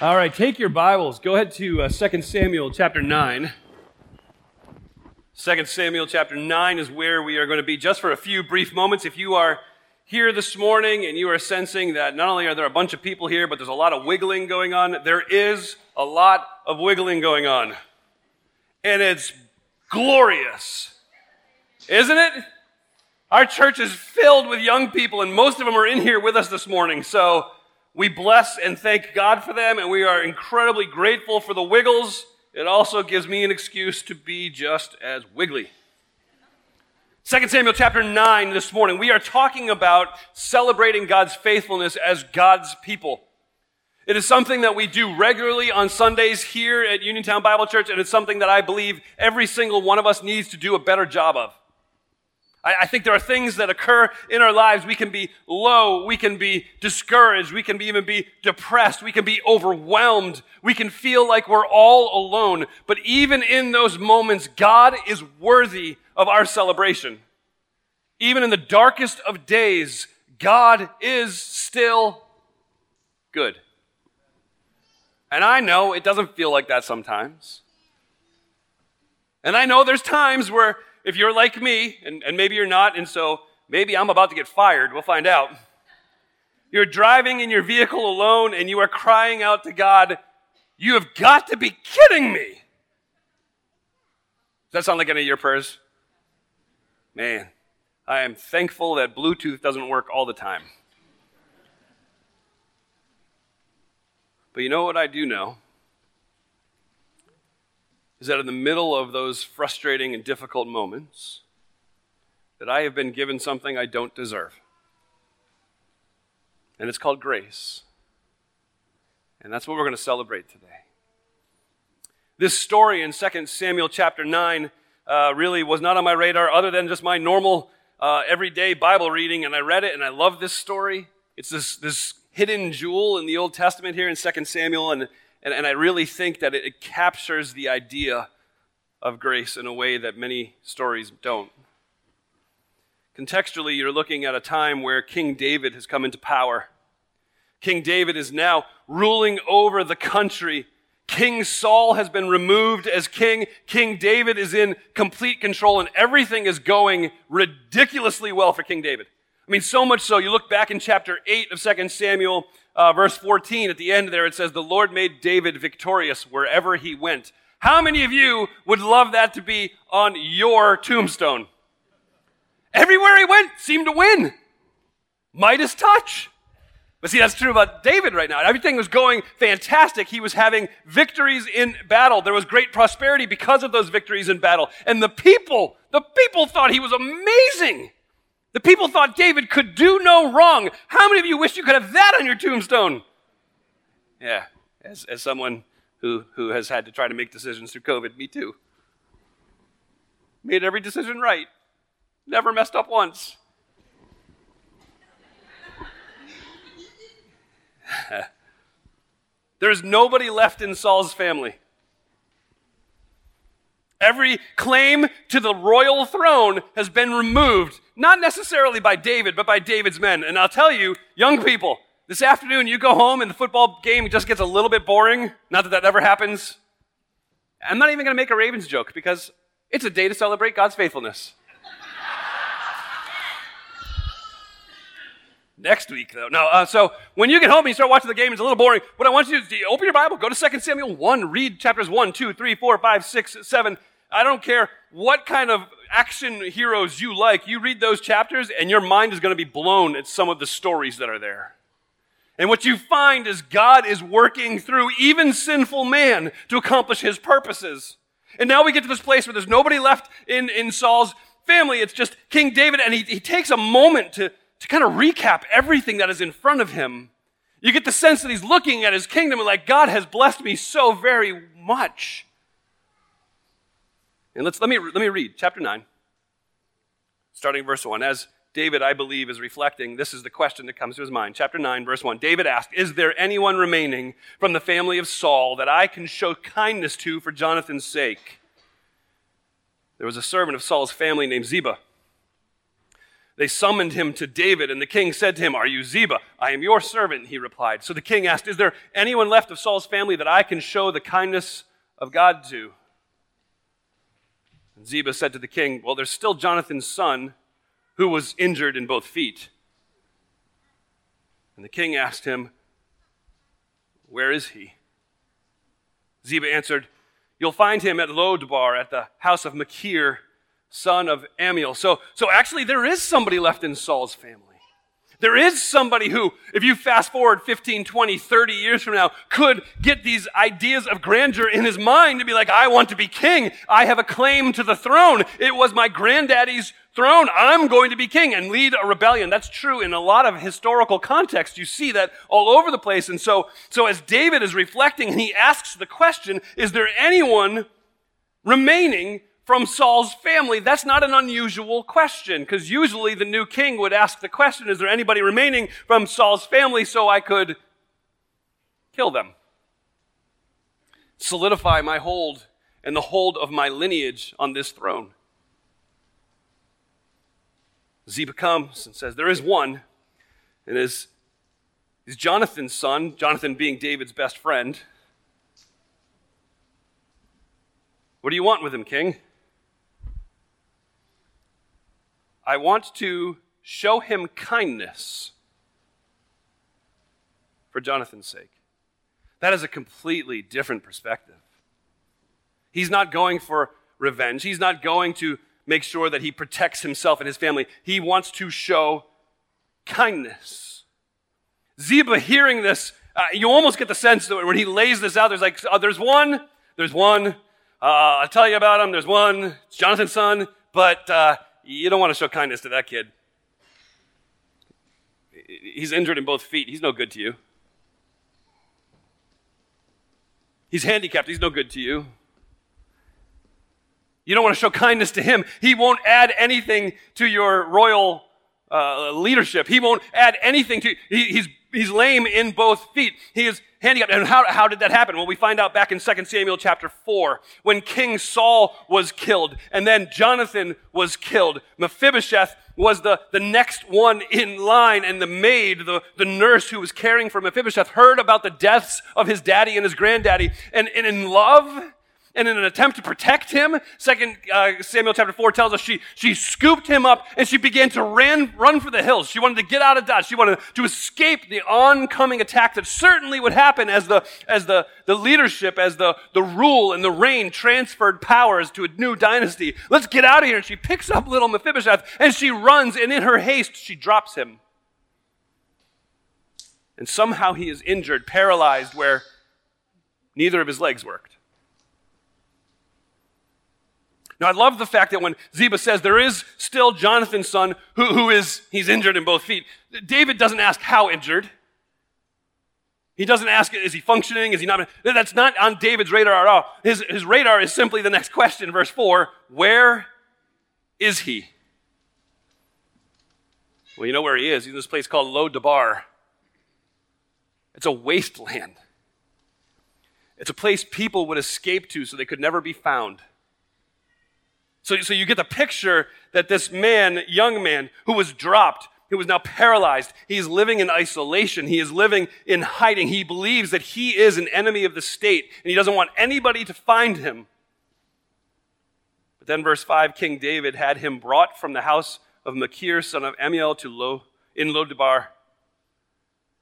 All right, take your Bibles. Go ahead to uh, 2 Samuel chapter 9. 2 Samuel chapter 9 is where we are going to be just for a few brief moments. If you are here this morning and you are sensing that not only are there a bunch of people here, but there's a lot of wiggling going on, there is a lot of wiggling going on. And it's glorious. Isn't it? Our church is filled with young people, and most of them are in here with us this morning. So we bless and thank God for them, and we are incredibly grateful for the Wiggles. It also gives me an excuse to be just as wiggly. 2 Samuel chapter 9 this morning, we are talking about celebrating God's faithfulness as God's people. It is something that we do regularly on Sundays here at Uniontown Bible Church, and it's something that I believe every single one of us needs to do a better job of. I, I, think there are things that occur in our lives. We can be low. We can be discouraged. We can be, even be depressed. We can be overwhelmed. We can feel like we're all alone. But even in those moments, God is worthy of our celebration. Even in the darkest of days, God is still good. And I know it doesn't feel like that sometimes. And I know there's times where if you're like me, and, and maybe you're not, and so maybe I'm about to get fired, we'll find out. You're driving in your vehicle alone and you are crying out to God, You have got to be kidding me. Does that sound like any of your prayers? Man, I am thankful that Bluetooth doesn't work all the time. But you know what I do know? Is that in the middle of those frustrating and difficult moments, that I have been given something I don't deserve. And it's called grace. And that's what we're going to celebrate today. This story in 2 Samuel chapter 9 uh, really was not on my radar other than just my normal uh, everyday Bible reading. And I read it and I love this story. It's this, this hidden jewel in the Old Testament here in 2 Samuel. And and, and I really think that it, it captures the idea of grace in a way that many stories don't. Contextually, you're looking at a time where King David has come into power. King David is now ruling over the country. King Saul has been removed as king. King David is in complete control, and everything is going ridiculously well for King David. I mean, so much so, you look back in chapter 8 of 2 Samuel, uh, verse 14, at the end there, it says, The Lord made David victorious wherever he went. How many of you would love that to be on your tombstone? Everywhere he went seemed to win. Midas touch. But see, that's true about David right now. Everything was going fantastic. He was having victories in battle. There was great prosperity because of those victories in battle. And the people, the people thought he was amazing. The people thought David could do no wrong. How many of you wish you could have that on your tombstone? Yeah, as, as someone who, who has had to try to make decisions through COVID, me too. Made every decision right, never messed up once. There's nobody left in Saul's family. Every claim to the royal throne has been removed, not necessarily by David, but by David's men. And I'll tell you, young people, this afternoon you go home and the football game just gets a little bit boring. Not that that ever happens. I'm not even going to make a Ravens joke because it's a day to celebrate God's faithfulness. Next week, though. No, uh, so when you get home and you start watching the game, it's a little boring. What I want you to do is open your Bible, go to 2 Samuel 1, read chapters 1, 2, 3, 4, 5, 6, 7, I don't care what kind of action heroes you like, you read those chapters and your mind is going to be blown at some of the stories that are there. And what you find is God is working through even sinful man to accomplish his purposes. And now we get to this place where there's nobody left in, in Saul's family. It's just King David, and he, he takes a moment to, to kind of recap everything that is in front of him. You get the sense that he's looking at his kingdom and like, God has blessed me so very much. And let's, let, me, let me read chapter 9, starting verse 1. As David, I believe, is reflecting, this is the question that comes to his mind. Chapter 9, verse 1. David asked, Is there anyone remaining from the family of Saul that I can show kindness to for Jonathan's sake? There was a servant of Saul's family named Ziba. They summoned him to David, and the king said to him, Are you Ziba? I am your servant, he replied. So the king asked, Is there anyone left of Saul's family that I can show the kindness of God to? And Ziba said to the king, Well, there's still Jonathan's son, who was injured in both feet. And the king asked him, Where is he? Ziba answered, You'll find him at Lodebar at the house of Machir son of Ammiel. So, so actually, there is somebody left in Saul's family. There is somebody who, if you fast forward 15, 20, 30 years from now, could get these ideas of grandeur in his mind to be like, I want to be king. I have a claim to the throne. It was my granddaddy's throne. I'm going to be king and lead a rebellion. That's true in a lot of historical context. You see that all over the place. And so, so as David is reflecting he asks the question, is there anyone remaining from Saul's family? That's not an unusual question because usually the new king would ask the question, is there anybody remaining from Saul's family so I could kill them? Solidify my hold and the hold of my lineage on this throne. Ziba comes and says, There is one, and is, is Jonathan's son, Jonathan being David's best friend. What do you want with him, king? I want to show him kindness for Jonathan's sake. That is a completely different perspective. He's not going for revenge. He's not going to make sure that he protects himself and his family. He wants to show kindness. Ziba hearing this, uh, you almost get the sense that when he lays this out, there's like, oh, there's one, there's one. Uh, I'll tell you about him. There's one. It's Jonathan's son, but uh, you don't want to show kindness to that kid. He's injured in both feet. He's no good to you. He's handicapped. He's no good to you. You don't want to show kindness to him. He won't add anything to your royal uh, leadership. He won't add anything to he, he's he's lame in both feet. He is handicapped. And how, how did that happen? Well, we find out back in 2 Samuel chapter 4 when King Saul was killed and then Jonathan was killed. Mephibosheth was the, the next one in line and the maid, the, the nurse who was caring for Mephibosheth heard about the deaths of his daddy and his granddaddy and, and in love and in an attempt to protect him, Second uh, Samuel chapter 4 tells us she, she scooped him up and she began to ran, run for the hills. She wanted to get out of Dodge. She wanted to escape the oncoming attack that certainly would happen as the, as the, the leadership, as the, the rule and the reign transferred powers to a new dynasty. Let's get out of here. And she picks up little Mephibosheth and she runs and in her haste, she drops him. And somehow he is injured, paralyzed, where neither of his legs worked. Now, I love the fact that when Ziba says there is still Jonathan's son who, who is, he's injured in both feet, David doesn't ask how injured. He doesn't ask, is he functioning? Is he not? That's not on David's radar at all. His, his radar is simply the next question, verse 4 Where is he? Well, you know where he is. He's in this place called Lodebar. It's a wasteland. It's a place people would escape to so they could never be found. So, so you get the picture that this man, young man, who was dropped, who was now paralyzed, he is living in isolation. He is living in hiding. He believes that he is an enemy of the state, and he doesn't want anybody to find him. But then, verse 5 King David had him brought from the house of Machir, son of Ammiel, to Lo, in Lodebar.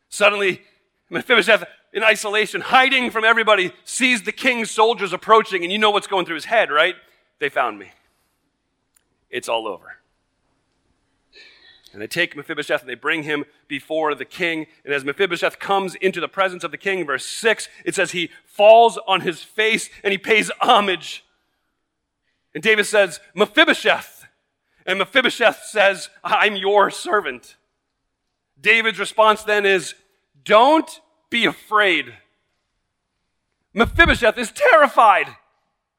Suddenly, Mephibosheth, in isolation, hiding from everybody, sees the king's soldiers approaching, and you know what's going through his head, right? They found me it's all over. And they take Mephibosheth and they bring him before the king. And as Mephibosheth comes into the presence of the king, verse 6, it says he falls on his face and he pays homage. And David says, Mephibosheth. And Mephibosheth says, I'm your servant. David's response then is, Don't be afraid. Mephibosheth is terrified.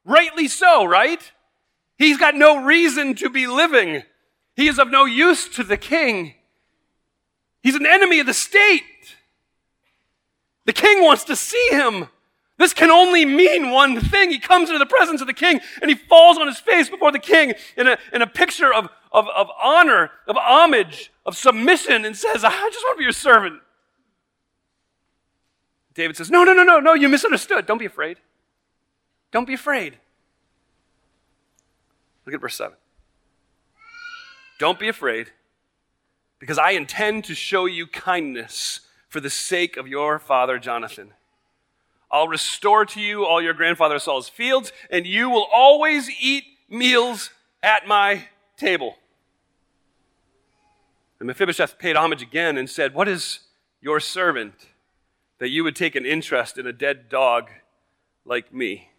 Rightly so, right? He's got no reason to be living. He is of no use to the king. He's an enemy of the state. The king wants to see him. This can only mean one thing. He comes into the presence of the king and he falls on his face before the king in a, in a picture of, of, of honor, of homage, of submission, and says, ah, I just want to be your servant. David says, No, no, no, no, no, you misunderstood. Don't be afraid. Don't be afraid. Look at verse 7. Don't be afraid, because I intend to show you kindness for the sake of your father Jonathan. I'll restore to you all your grandfather Saul's fields, and you will always eat meals at my table. And Mephibosheth paid homage again and said, What is your servant that you would take an interest in a dead dog like me?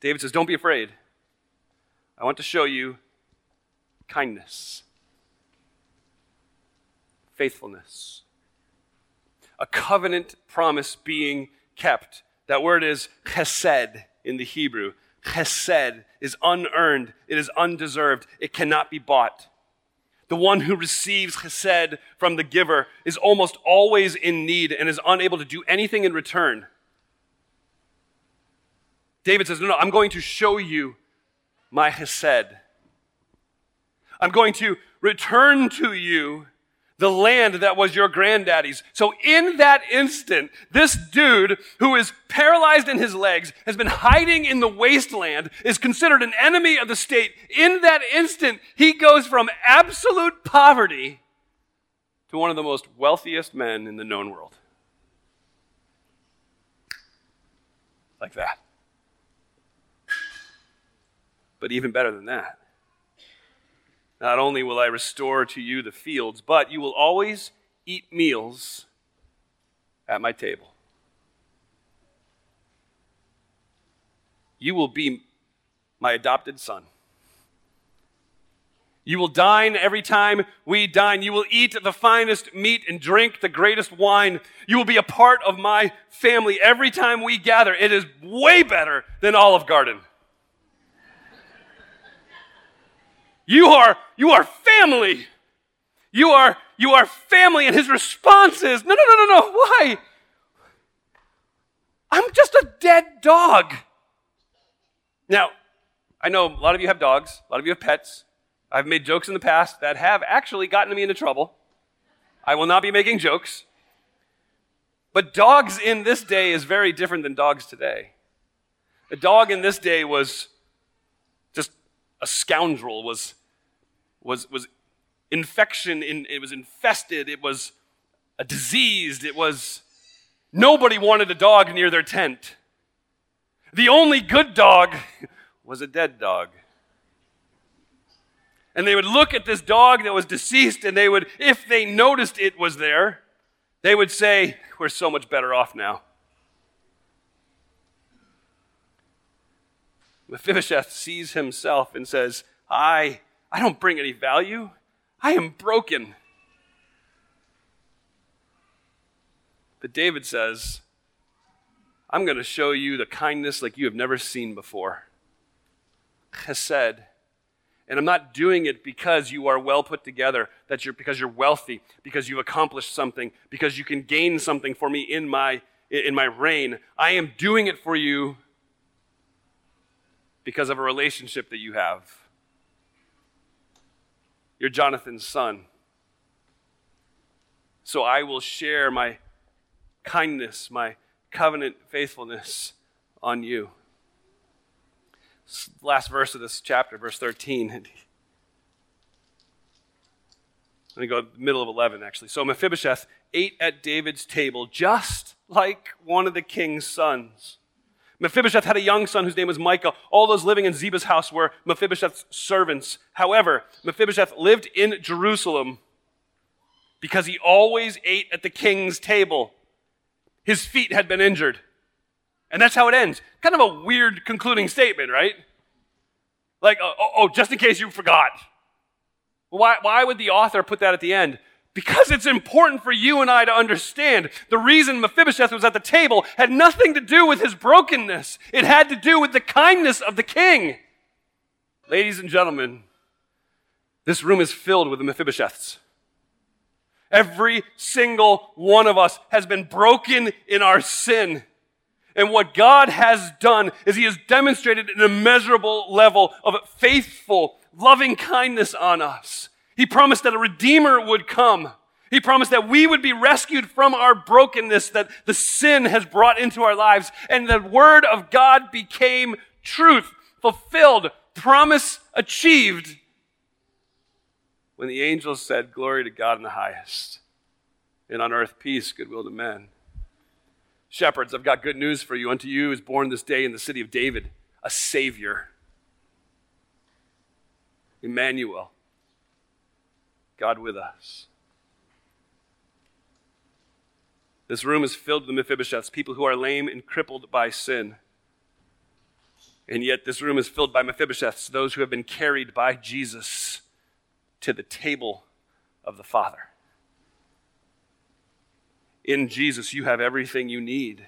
David says, Don't be afraid. I want to show you kindness, faithfulness, a covenant promise being kept. That word is chesed in the Hebrew. Chesed is unearned, it is undeserved, it cannot be bought. The one who receives chesed from the giver is almost always in need and is unable to do anything in return. David says, No, no, I'm going to show you my chesed. I'm going to return to you the land that was your granddaddy's. So in that instant, this dude who is paralyzed in his legs, has been hiding in the wasteland, is considered an enemy of the state. In that instant, he goes from absolute poverty to one of the most wealthiest men in the known world. Like that. But even better than that, not only will I restore to you the fields, but you will always eat meals at my table. You will be my adopted son. You will dine every time we dine. You will eat the finest meat and drink the greatest wine. You will be a part of my family every time we gather. It is way better than Olive Garden. You are, you are family. You are, you are family. And his response is, no, no, no, no, no. Why? I'm just a dead dog. Now, I know a lot of you have dogs, a lot of you have pets. I've made jokes in the past that have actually gotten me into trouble. I will not be making jokes. But dogs in this day is very different than dogs today. A dog in this day was just a scoundrel, was was, was infection, in, it was infested, it was a diseased, it was nobody wanted a dog near their tent. The only good dog was a dead dog. And they would look at this dog that was deceased, and they would, if they noticed it was there, they would say, We're so much better off now. Mephibosheth sees himself and says, I I don't bring any value. I am broken. But David says, I'm going to show you the kindness like you have never seen before. Chesed. And I'm not doing it because you are well put together, that you're because you're wealthy, because you've accomplished something, because you can gain something for me in my in my reign. I am doing it for you because of a relationship that you have. You're Jonathan's son. So I will share my kindness, my covenant faithfulness on you. Last verse of this chapter, verse 13. Let me go middle of 11, actually. So Mephibosheth ate at David's table just like one of the king's sons. Mephibosheth had a young son whose name was Micah. All those living in Ziba's house were Mephibosheth's servants. However, Mephibosheth lived in Jerusalem because he always ate at the king's table. His feet had been injured. And that's how it ends. Kind of a weird concluding statement, right? Like, uh, oh, oh just in case you forgot. Why, why would the author put that at the end? Because it's important for you and I to understand. The reason Mephibosheth was at the table had nothing to do with his brokenness, it had to do with the kindness of the king. Ladies and gentlemen, this room is filled with the Mephibosheths. Every single one of us has been broken in our sin. And what God has done is He has demonstrated an immeasurable level of faithful loving kindness on us. He promised that a Redeemer would come. He promised that we would be rescued from our brokenness that the sin has brought into our lives. And the Word of God became truth, fulfilled, promise achieved. When the angels said, Glory to God in the highest, and on earth peace, goodwill to men. Shepherds, I've got good news for you. Unto you is born this day in the city of David a Savior. Emmanuel, God with us. This room is filled with Mephibosheths, people who are lame and crippled by sin. And yet, this room is filled by Mephibosheths, those who have been carried by Jesus to the table of the Father. In Jesus, you have everything you need.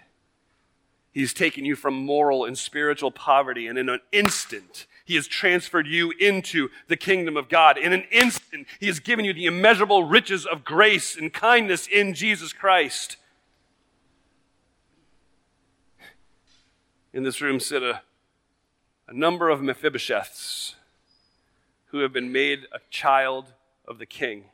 He's taken you from moral and spiritual poverty, and in an instant, He has transferred you into the kingdom of God. In an instant, He has given you the immeasurable riches of grace and kindness in Jesus Christ. In this room sit a, a number of Mephibosheths who have been made a child of the king,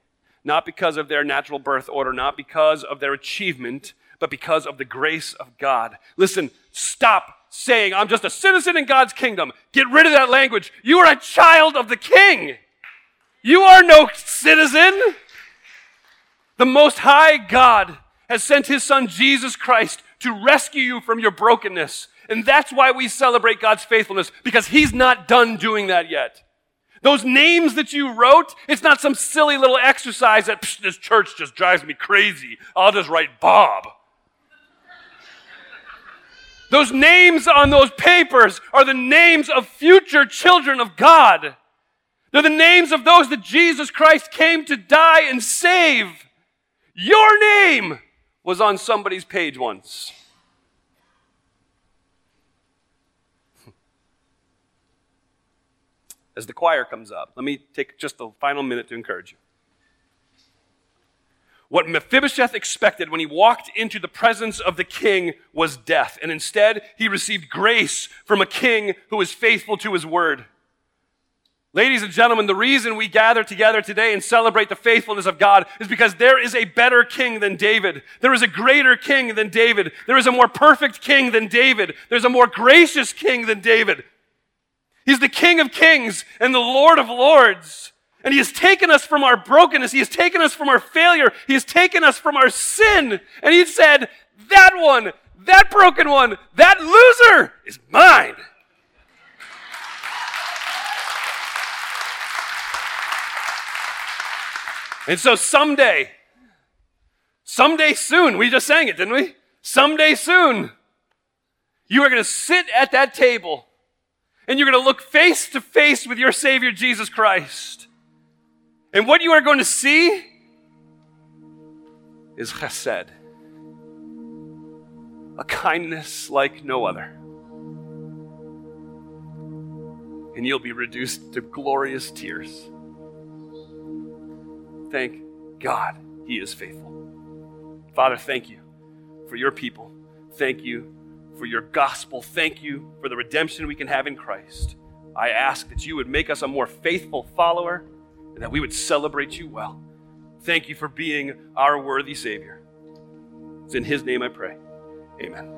not because of their natural birth order, not because of their achievement, but because of the grace of God. Listen, stop saying, I'm just a citizen in God's kingdom. Get rid of that language. You are a child of the king. You are no citizen. The Most High God has sent His Son Jesus Christ to rescue you from your brokenness. And that's why we celebrate God's faithfulness, because He's not done doing that yet. Those names that you wrote, it's not some silly little exercise that this church just drives me crazy. I'll just write Bob. Those names on those papers are the names of future children of God. They're the names of those that Jesus Christ came to die and save. Your name was on somebody's page once. As the choir comes up, let me take just a final minute to encourage you. What Mephibosheth expected when he walked into the presence of the king was death, and instead he received grace from a king who was faithful to his word. Ladies and gentlemen, the reason we gather together today and celebrate the faithfulness of God is because there is a better king than David. There is a greater king than David. There is a more perfect king than David. There's a more gracious king than David. He's the king of kings and the lord of lords. And he has taken us from our brokenness. He has taken us from our failure. He has taken us from our sin. And he said, that one, that broken one, that loser is mine. And so someday, someday soon, we just sang it, didn't we? Someday soon, you are going to sit at that table and you're going to look face to face with your Savior, Jesus Christ. And what you are going to see is chesed, a kindness like no other. And you'll be reduced to glorious tears. Thank God He is faithful. Father, thank you for your people. Thank you for your gospel. Thank you for the redemption we can have in Christ. I ask that you would make us a more faithful follower and that we would celebrate you well. Thank you for being our worthy Savior. It's in His name I pray. Amen.